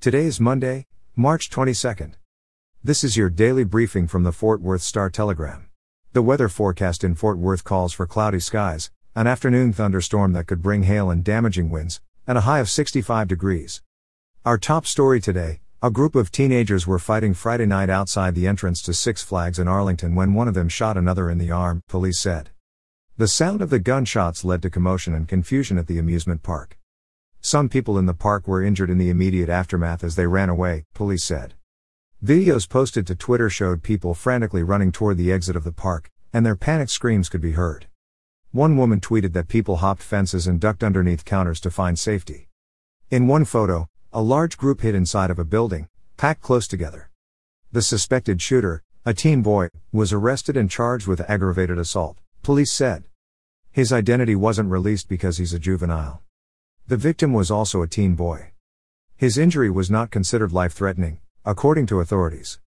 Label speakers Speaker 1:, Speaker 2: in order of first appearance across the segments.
Speaker 1: Today is Monday, March 22nd. This is your daily briefing from the Fort Worth Star Telegram. The weather forecast in Fort Worth calls for cloudy skies, an afternoon thunderstorm that could bring hail and damaging winds, and a high of 65 degrees. Our top story today a group of teenagers were fighting Friday night outside the entrance to Six Flags in Arlington when one of them shot another in the arm, police said. The sound of the gunshots led to commotion and confusion at the amusement park. Some people in the park were injured in the immediate aftermath as they ran away, police said. Videos posted to Twitter showed people frantically running toward the exit of the park, and their panicked screams could be heard. One woman tweeted that people hopped fences and ducked underneath counters to find safety. In one photo, a large group hid inside of a building, packed close together. The suspected shooter, a teen boy, was arrested and charged with aggravated assault, police said. His identity wasn't released because he's a juvenile. The victim was also a teen boy. His injury was not considered life threatening, according to authorities.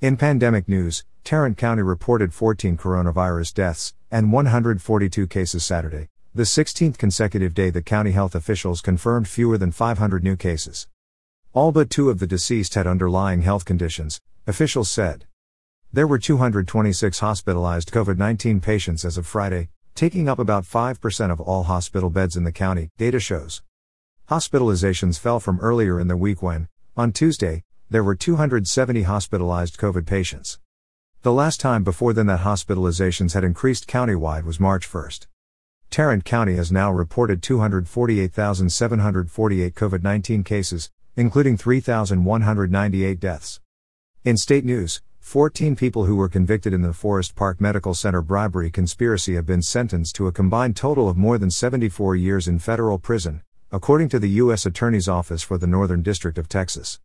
Speaker 1: In pandemic news, Tarrant County reported 14 coronavirus deaths and 142 cases Saturday, the 16th consecutive day that county health officials confirmed fewer than 500 new cases. All but two of the deceased had underlying health conditions, officials said. There were 226 hospitalized COVID 19 patients as of Friday, taking up about 5% of all hospital beds in the county, data shows. Hospitalizations fell from earlier in the week when, on Tuesday, there were 270 hospitalized COVID patients. The last time before then that hospitalizations had increased countywide was March 1st. Tarrant County has now reported 248,748 COVID 19 cases, including 3,198 deaths. In state news, 14 people who were convicted in the Forest Park Medical Center bribery conspiracy have been sentenced to a combined total of more than 74 years in federal prison, according to the U.S. Attorney's Office for the Northern District of Texas.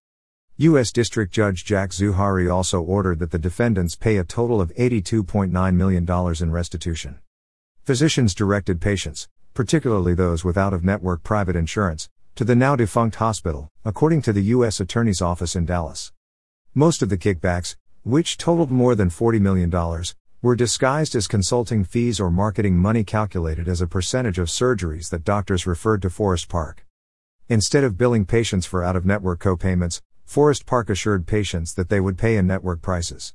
Speaker 1: U.S. District Judge Jack Zouhary also ordered that the defendants pay a total of $82.9 million in restitution. Physicians directed patients, particularly those with out of network private insurance, to the now defunct hospital, according to the U.S. Attorney's Office in Dallas. Most of the kickbacks, which totaled more than $40 million, were disguised as consulting fees or marketing money calculated as a percentage of surgeries that doctors referred to Forest Park. Instead of billing patients for out of network co-payments, Forest Park assured patients that they would pay in network prices.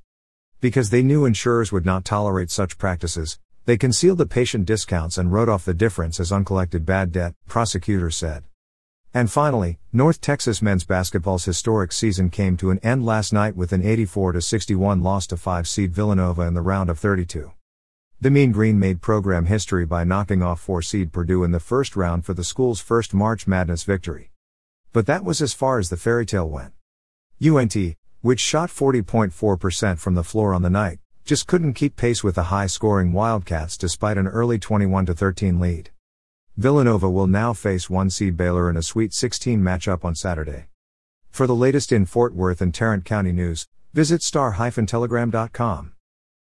Speaker 1: Because they knew insurers would not tolerate such practices, they concealed the patient discounts and wrote off the difference as uncollected bad debt, prosecutors said. And finally, North Texas men's basketball's historic season came to an end last night with an 84 61 loss to 5 seed Villanova in the round of 32. The Mean Green made program history by knocking off 4 seed Purdue in the first round for the school's first March Madness victory. But that was as far as the fairy tale went. UNT, which shot 40.4% from the floor on the night, just couldn't keep pace with the high scoring Wildcats despite an early 21 13 lead. Villanova will now face one seed Baylor in a Sweet 16 matchup on Saturday. For the latest in Fort Worth and Tarrant County news, visit star-telegram.com.